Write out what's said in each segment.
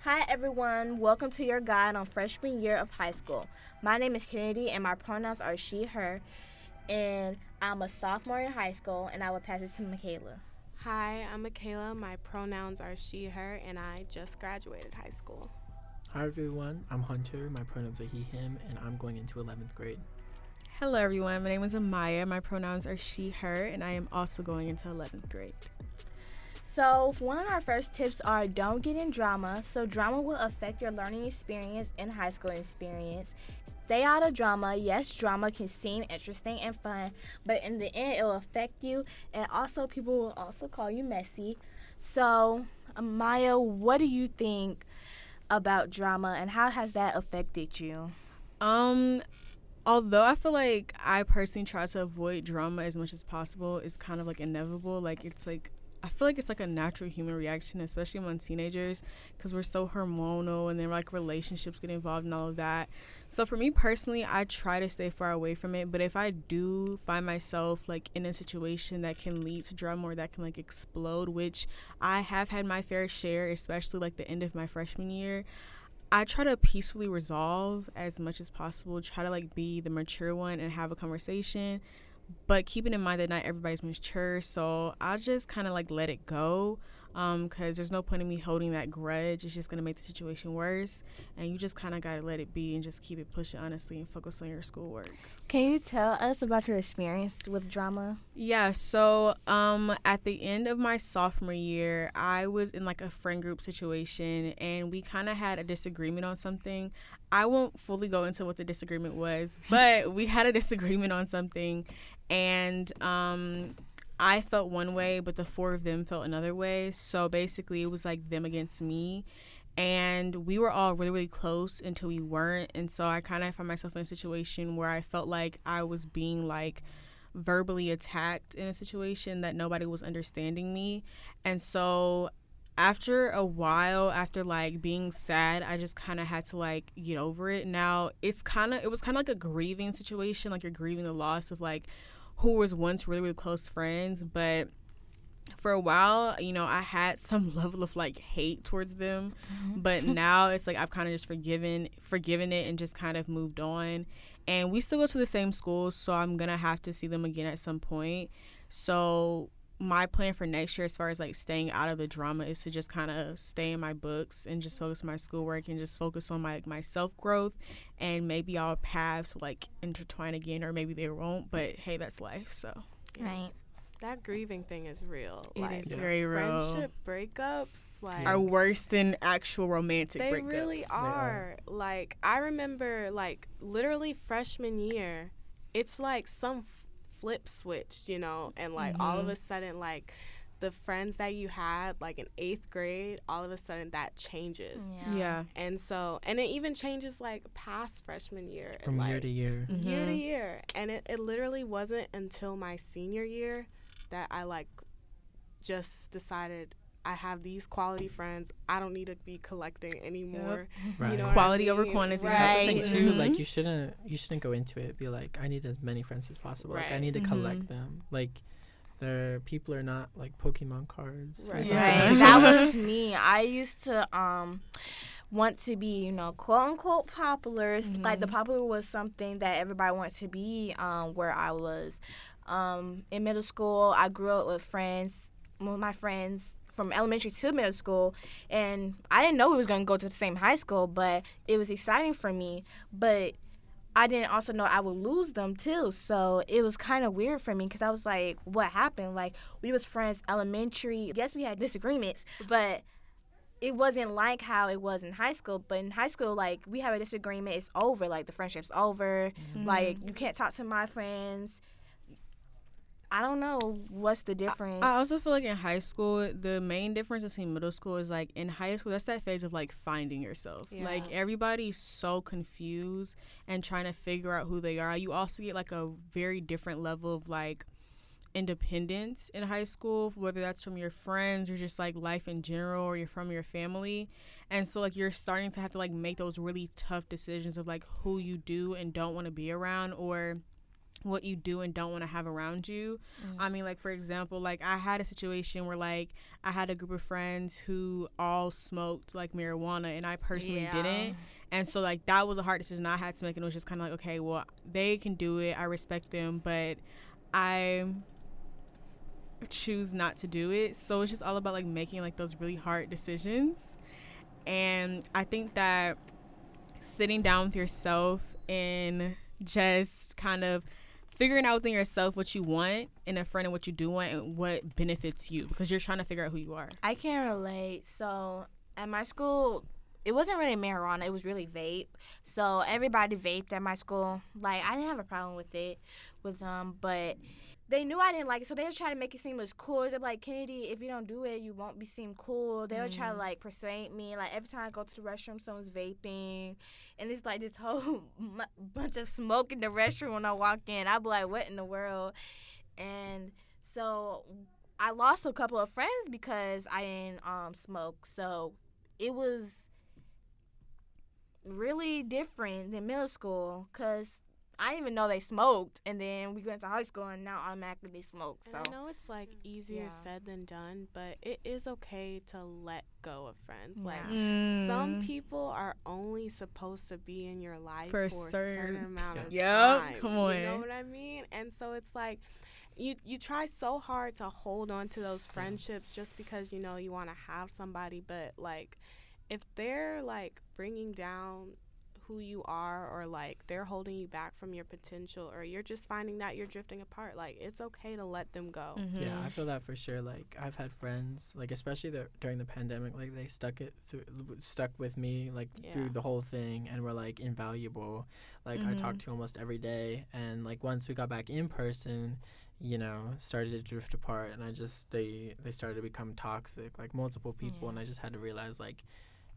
Hi everyone, welcome to your guide on freshman year of high school. My name is Kennedy and my pronouns are she, her, and I'm a sophomore in high school and I will pass it to Michaela. Hi, I'm Michaela. My pronouns are she, her, and I just graduated high school. Hi everyone, I'm Hunter. My pronouns are he, him, and I'm going into 11th grade. Hello everyone, my name is Amaya. My pronouns are she, her, and I am also going into 11th grade. So, one of our first tips are don't get in drama. So, drama will affect your learning experience and high school experience. Stay out of drama. Yes, drama can seem interesting and fun, but in the end, it will affect you. And also, people will also call you messy. So, Amaya, what do you think about drama and how has that affected you? Um, although I feel like I personally try to avoid drama as much as possible, it's kind of like inevitable. Like, it's like I feel like it's like a natural human reaction, especially among teenagers, because we're so hormonal and then like relationships get involved and all of that. So for me personally, I try to stay far away from it. But if I do find myself like in a situation that can lead to drama or that can like explode, which I have had my fair share, especially like the end of my freshman year. I try to peacefully resolve as much as possible, try to like be the mature one and have a conversation but keeping in mind that not everybody's mature so i'll just kind of like let it go because um, there's no point in me holding that grudge. It's just going to make the situation worse and you just kind of got to let it be and just keep it pushing honestly and focus on your schoolwork. Can you tell us about your experience with drama? Yeah so um, at the end of my sophomore year i was in like a friend group situation and we kind of had a disagreement on something I won't fully go into what the disagreement was, but we had a disagreement on something, and um, I felt one way, but the four of them felt another way. So basically, it was like them against me. And we were all really, really close until we weren't. And so I kind of found myself in a situation where I felt like I was being like verbally attacked in a situation that nobody was understanding me. And so after a while after like being sad i just kind of had to like get over it. Now it's kind of it was kind of like a grieving situation like you're grieving the loss of like who was once really really close friends but for a while you know i had some level of like hate towards them. Mm-hmm. but now it's like i've kind of just forgiven forgiven it and just kind of moved on. And we still go to the same school so i'm gonna have to see them again at some point. So my plan for next year as far as like staying out of the drama is to just kind of stay in my books and just focus on my schoolwork and just focus on my my self growth and maybe our paths will like intertwine again or maybe they won't but hey that's life so yeah. right that grieving thing is real. It like, is very real. Friendship breakups like are worse than actual romantic they breakups. really are. Like I remember like literally freshman year, it's like some flip switched, you know, and like mm-hmm. all of mm-hmm. a sudden, like the friends that you had like in eighth grade, all of a sudden that changes. Yeah. yeah. And so, and it even changes like past freshman year. From like, year to year. Mm-hmm. Year to year. And it, it literally wasn't until my senior year that I like just decided I have these quality friends. I don't need to be collecting anymore. Yep. Right. You know quality I mean? over quantity. Right. That's the thing too. Mm-hmm. Like you shouldn't you shouldn't go into it be like I need as many friends as possible. Right. Like I need to mm-hmm. collect them. Like their people are not like Pokemon cards. Right. right. that was me. I used to um want to be, you know, quote unquote popular. Mm-hmm. Like the popular was something that everybody wanted to be. Um, where I was, um, in middle school, I grew up with friends, with my friends from elementary to middle school, and I didn't know we was gonna go to the same high school, but it was exciting for me. But I didn't also know I would lose them too, so it was kind of weird for me because I was like, "What happened?" Like we was friends elementary. Yes, we had disagreements, but it wasn't like how it was in high school. But in high school, like we have a disagreement, it's over. Like the friendship's over. Mm-hmm. Like you can't talk to my friends. I don't know what's the difference. I, also feel like in high school, the main difference between middle school is like in high school, that's that phase of like finding yourself. Yeah. Like everybody's so confused and trying to figure out who they are. You also get like a very different level of like independence in high school, whether that's from your friends or just like life in general or you're from your family. And so like you're starting to have to like make those really tough decisions of like who you do and don't want to be around or what you do and don't want to have around you. Mm-hmm. I mean, like for example, like I had a situation where like I had a group of friends who all smoked like marijuana and I personally yeah. didn't. And so like that was a hard decision I had to make and it was just kind of like okay, well, they can do it. I respect them, but I choose not to do it. So it's just all about like making like those really hard decisions. And I think that sitting down with yourself and just kind of figuring out within yourself what you want in a friend and what you do want and what benefits you because you're trying to figure out who you are. I can't relate. So at my school, it wasn't really marijuana, it was really vape. So everybody vaped at my school. Like I didn't have a problem with it with them, but they knew I didn't like it, so they were trying to make it seem as cool. They're like, Kennedy, if you don't do it, you won't be seem cool. They were trying to like persuade me. Like every time I go to the restroom, someone's vaping, and it's like this whole bunch of smoke in the restroom when I walk in. I'd be like, what in the world? And so I lost a couple of friends because I didn't um, smoke. So it was really different than middle school because I didn't even know they smoked, and then we went to high school, and now automatically they smoke. So and I know it's like easier yeah. said than done, but it is okay to let go of friends. Yeah. Like mm. some people are only supposed to be in your life for, for a certain, amount of yep. time. Come on, you know what I mean? And so it's like you you try so hard to hold on to those friendships just because you know you want to have somebody, but like if they're like bringing down who you are or like they're holding you back from your potential or you're just finding that you're drifting apart like it's okay to let them go mm-hmm. yeah i feel that for sure like i've had friends like especially the, during the pandemic like they stuck it through stuck with me like yeah. through the whole thing and were like invaluable like mm-hmm. i talked to almost every day and like once we got back in person you know started to drift apart and i just they they started to become toxic like multiple people yeah. and i just had to realize like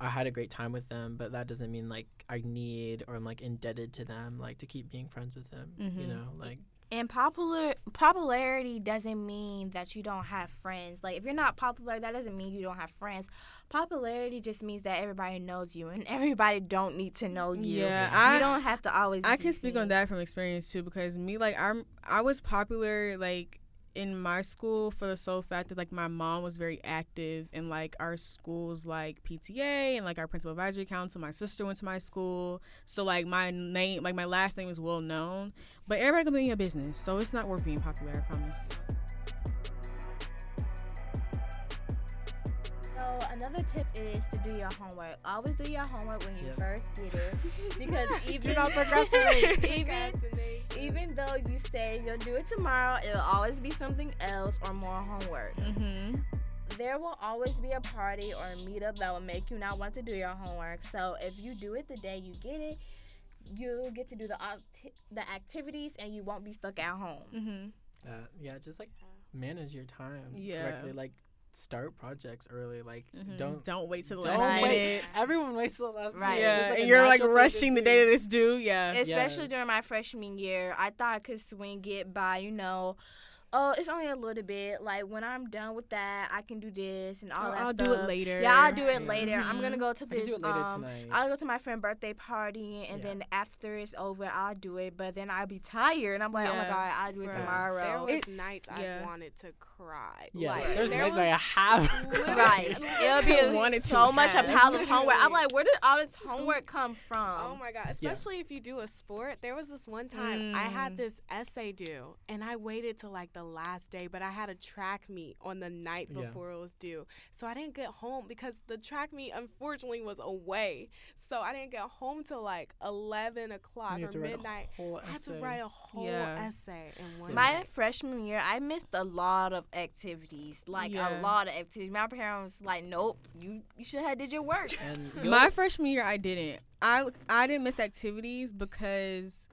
I had a great time with them, but that doesn't mean like I need or I'm like indebted to them like to keep being friends with them. Mm-hmm. You know, like and popular popularity doesn't mean that you don't have friends. Like if you're not popular, that doesn't mean you don't have friends. Popularity just means that everybody knows you, and everybody don't need to know you. Yeah, I, you don't have to always. I can speak on that from experience too, because me, like I'm, I was popular like in my school for the sole fact that like my mom was very active in like our schools like PTA and like our principal advisory council. My sister went to my school, so like my name, like my last name is well known. But everybody can be in your business, so it's not worth being popular. I promise. So another tip is to do your homework. Always do your homework when you yes. first get it, because even do not procrastinate. even even though you say you'll do it tomorrow, it'll always be something else or more homework. Mm-hmm. There will always be a party or a meetup that will make you not want to do your homework. So if you do it the day you get it, you get to do the the activities and you won't be stuck at home. Mm-hmm. Uh, yeah, just like manage your time yeah. correctly. Like start projects early. Like mm-hmm. don't don't wait till the last minute. Everyone waits till the last right. minute. Yeah, like and you're like rushing the day that it's due. Yeah, especially yes. during my freshman year, I thought I could swing it by you know oh, it's only a little bit. Like when I'm done with that, I can do this and all that. I'll stuff. do it later. Yeah, I'll do it yeah. later. Mm-hmm. I'm gonna go to this. um, I'll go to my friend's birthday party, and yeah. then after it's over, I'll do it. But then I'll be tired, and I'm like, yeah. oh my god, I'll do it tomorrow. There was it, nights I wanted to cry. Yeah, like, there's there nights I have. right, it'll be so much a pile of homework. I'm like, where did all this homework come from? Oh my god, especially if you do a sport. There was this one time mm. I had mm. this essay due, and I waited till like the last day, but I had a track meet on the night before yeah. it was due. So I didn't get home because the track meet unfortunately was away. So I didn't get home till like eleven o'clock or midnight. I had to write a whole yeah. essay in one My night. freshman year, I missed a lot of activities. Like yeah. a lot of activities. My parents was like, Nope, you you should have did your work. My freshman year I didn't. I I didn't miss activities because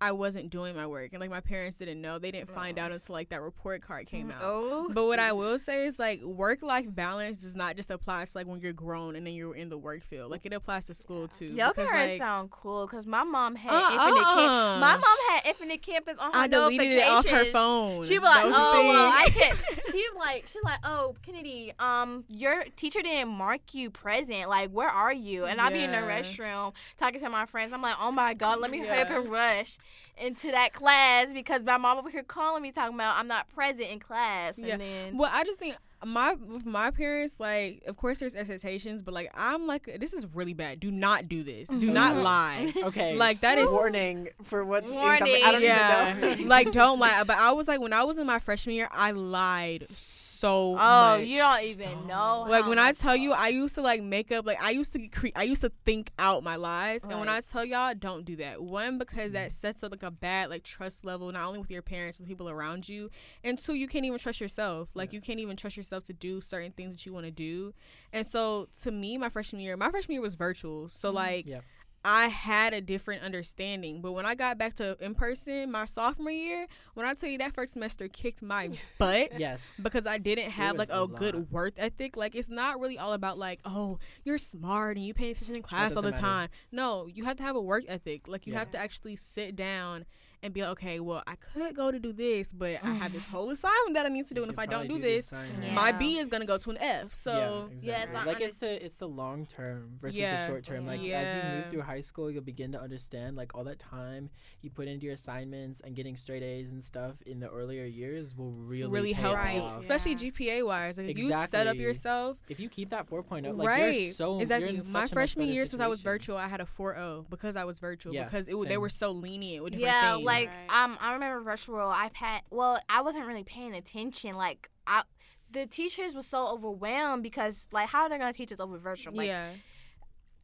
I wasn't doing my work and like my parents didn't know. They didn't find out until like that report card came out. Oh. But what I will say is like work life balance does not just apply to like when you're grown and then you're in the work field. Like it applies to school too. Your because, parents like, sound cool because my mom had uh, infinite uh, camp- my mom had infinite campus on her I deleted it off her phone. She was like, oh well, I can't She like she like, oh Kennedy, um, your teacher didn't mark you present. Like where are you? And yeah. I'll be in the restroom talking to my friends. I'm like, oh my god, let me yeah. hurry up and rush into that class because my mom over here calling me talking about I'm not present in class. Yeah. And then Well, I just think my with my parents, like, of course there's expectations, but like I'm like, this is really bad. Do not do this. Do not mm-hmm. lie. Okay. Like that is warning for what's Warning. incoming. I don't yeah. even know. like don't lie. But I was like when I was in my freshman year, I lied so oh, much. you don't even Stop. know. like how when I much- tell you, I used to like make up. Like I used to cre- I used to think out my lies, and when I tell y'all, don't do that. One because that mm-hmm. sets up like a bad like trust level, not only with your parents, with people around you, and two, you can't even trust yourself. Like Yeah. you can't even trust yourself to do certain things that you want to do. And so to me, my freshman year, my freshman year was virtual, so mm-hmm. like. Yep. I had a different understanding. But when I got back to in person my sophomore year, when I tell you that first semester kicked my butt. Yes. Because I didn't have like a a, good work ethic. Like it's not really all about like, oh, you're smart and you pay attention in class all the matter. time. No, you have to have a work ethic. Like you Yeah. have to actually sit down and be like, okay, well, I could go to do this, but I have this whole assignment that I need to do, You and if I don't probably do this, assignment. my B is gonna go to an F. So yeah, exactly. Yes, I like it's the it's the long term versus Yeah. the short term. Like as you move through high school, you'll begin to understand like all that time you put into your assignments and getting straight A's and stuff in the earlier years will really really pay help Right. you, off. especially Yeah. GPA wise. Like if you set up yourself If you keep that 4.0, like right. you're so exactly. You're in such My freshman better year, since I was virtual, I had a 4.0 because I was virtual Yeah, because it, w- they were so lenient with different yeah, things. Like Right. um, I remember virtual. I had well, I wasn't really paying attention. Like I, the teachers were so overwhelmed because like, how are they gonna teach us over virtual? Like, yeah,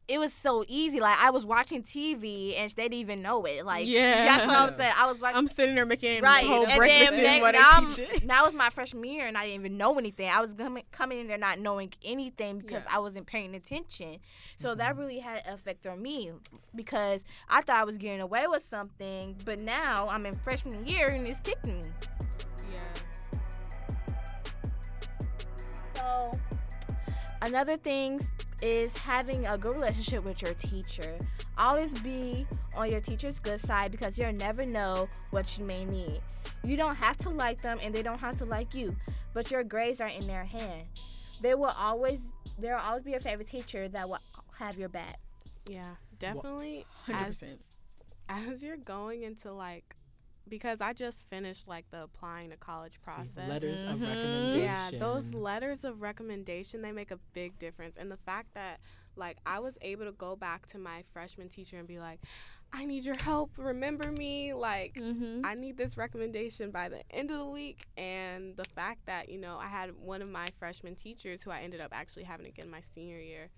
it was so easy. Like I was watching TV and they didn't even know it. Like Yeah. that's what I'm saying. I was watching. I'm sitting there making Right, whole and breakfast then and next- what now, I I'm- teach it. now was my freshman year and I didn't even know anything. I was coming coming in there not knowing anything because Yeah. I wasn't paying attention. So that mm-hmm. really had an effect on me because I thought I was getting away with something, but now I'm in freshman year and it's kicking me. Yeah. So another thing is having a good relationship with your teacher. Always be on your teacher's good side because you'll never know what you may need. You don't have to like them and they don't have to like you, but your grades are in their hand. They will always there will always be a favorite teacher that will have your back. Yeah, definitely. Hundred As, percent. as you're going into like, because I just finished like the applying to college See, process. letters of Mhm. recommendation. Yeah, those letters of recommendation they make a big difference. And the fact that like I was able to go back to my freshman teacher and be like, I need your help. Remember me. Like Mm-hmm. I need this recommendation by the end of the week. And the fact that, you know, I had one of my freshman teachers who I ended up actually having again my senior year.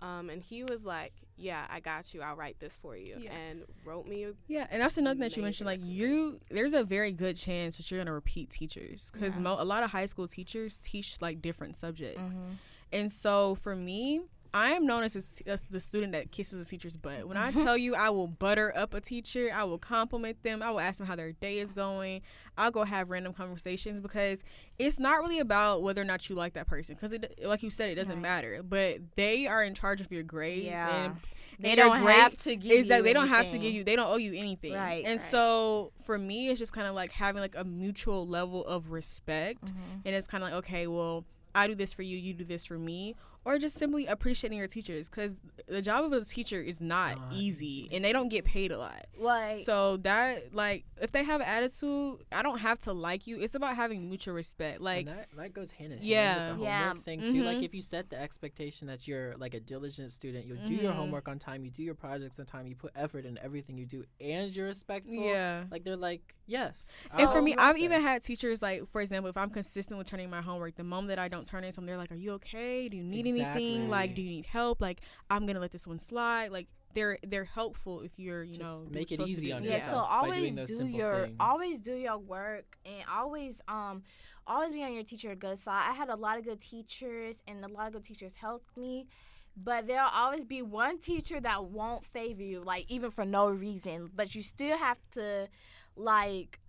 Um, and he was like, Yeah, I got you. I'll write this for you. Yeah. And wrote me. A, Yeah, and that's another thing that you mentioned. Like you, there's a very good chance that you're gonna repeat teachers because Yeah. mo- a lot of high school teachers teach like different subjects, Mm-hmm. and so for me. I am known as, a as the student that kisses a teacher's butt. When I tell you I will butter up a teacher, I will compliment them, I will ask them how their day is going. I'll go have random conversations because it's not really about whether or not you like that person. Because it, like you said, it doesn't Right. matter. But they are in charge of your grades, Yeah. and They and don't have to give Exactly. you They don't have to give you. They don't owe you anything. Right, And right. so for me, it's just kind of like having like a mutual level of respect, Mhm. and it's kind of like, okay, well, I do this for you, you do this for me, or just simply appreciating your teachers because the job of a teacher is not, Not easy, easy. and they don't get paid a lot. Like so that like if they have attitude, I don't have to like you. It's about having mutual respect. Like and that, that goes hand in Yeah. hand with the Yeah. homework thing too. Like Mhm. if you set the expectation that you're like a diligent student, you'll do your Mhm. homework on time, you do your projects on time, you put effort in everything you do, and you're respectful. yeah. Like they're like, yes. And for I'll me, I've that. even had teachers like, for example, if I'm consistent with turning my homework, the moment that I don't turn in something, they're like, "Are you okay? Do you need anything? Like, do you need help? Like, I'm gonna let this one slide." Like, they're they're helpful if you're, you Just know, make it supposed to easy do. on yeah, yourself so by always doing those do your things. always do your work and always um always be on your teacher good side. I had a lot of good teachers and a lot of good teachers helped me. But there'll always be one teacher that won't favor you, like even for no reason. But you still have to like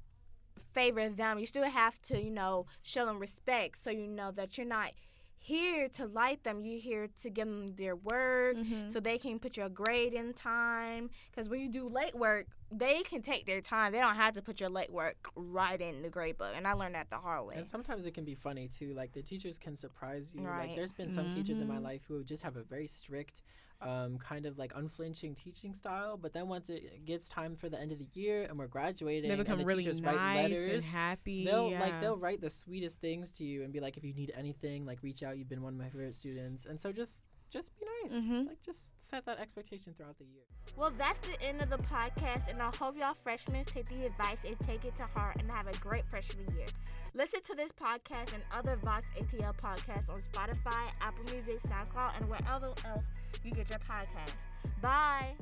favor them. You still have to, you know, show them respect so you know that you're not here to light them. You're here to give them their work Mhm. so they can put your grade in time. Because when you do late work, they can take their time. They don't have to put your late work right in the grade book. And I learned that the hard way. And sometimes it can be funny too. Like the teachers can surprise you. Right. Like there's been some mm-hmm. teachers in my mm-hmm. life who just have a very strict, um, kind of like unflinching teaching style. But then once it gets time for the end of the year and we're graduating, they become the really nice letters, and happy. They'll yeah. like they'll write the sweetest things to you and be like, if you need anything, like reach out. You've been one of my favorite students. And so just just be nice. Mm-hmm. Like just set that expectation throughout the year. Well, that's the end of the podcast, and I hope y'all freshmen take the advice and take it to heart and have a great freshman year. Listen to this podcast and other Vox ATL podcasts on Spotify, Apple Music, SoundCloud, and wherever else you get your podcast. Bye.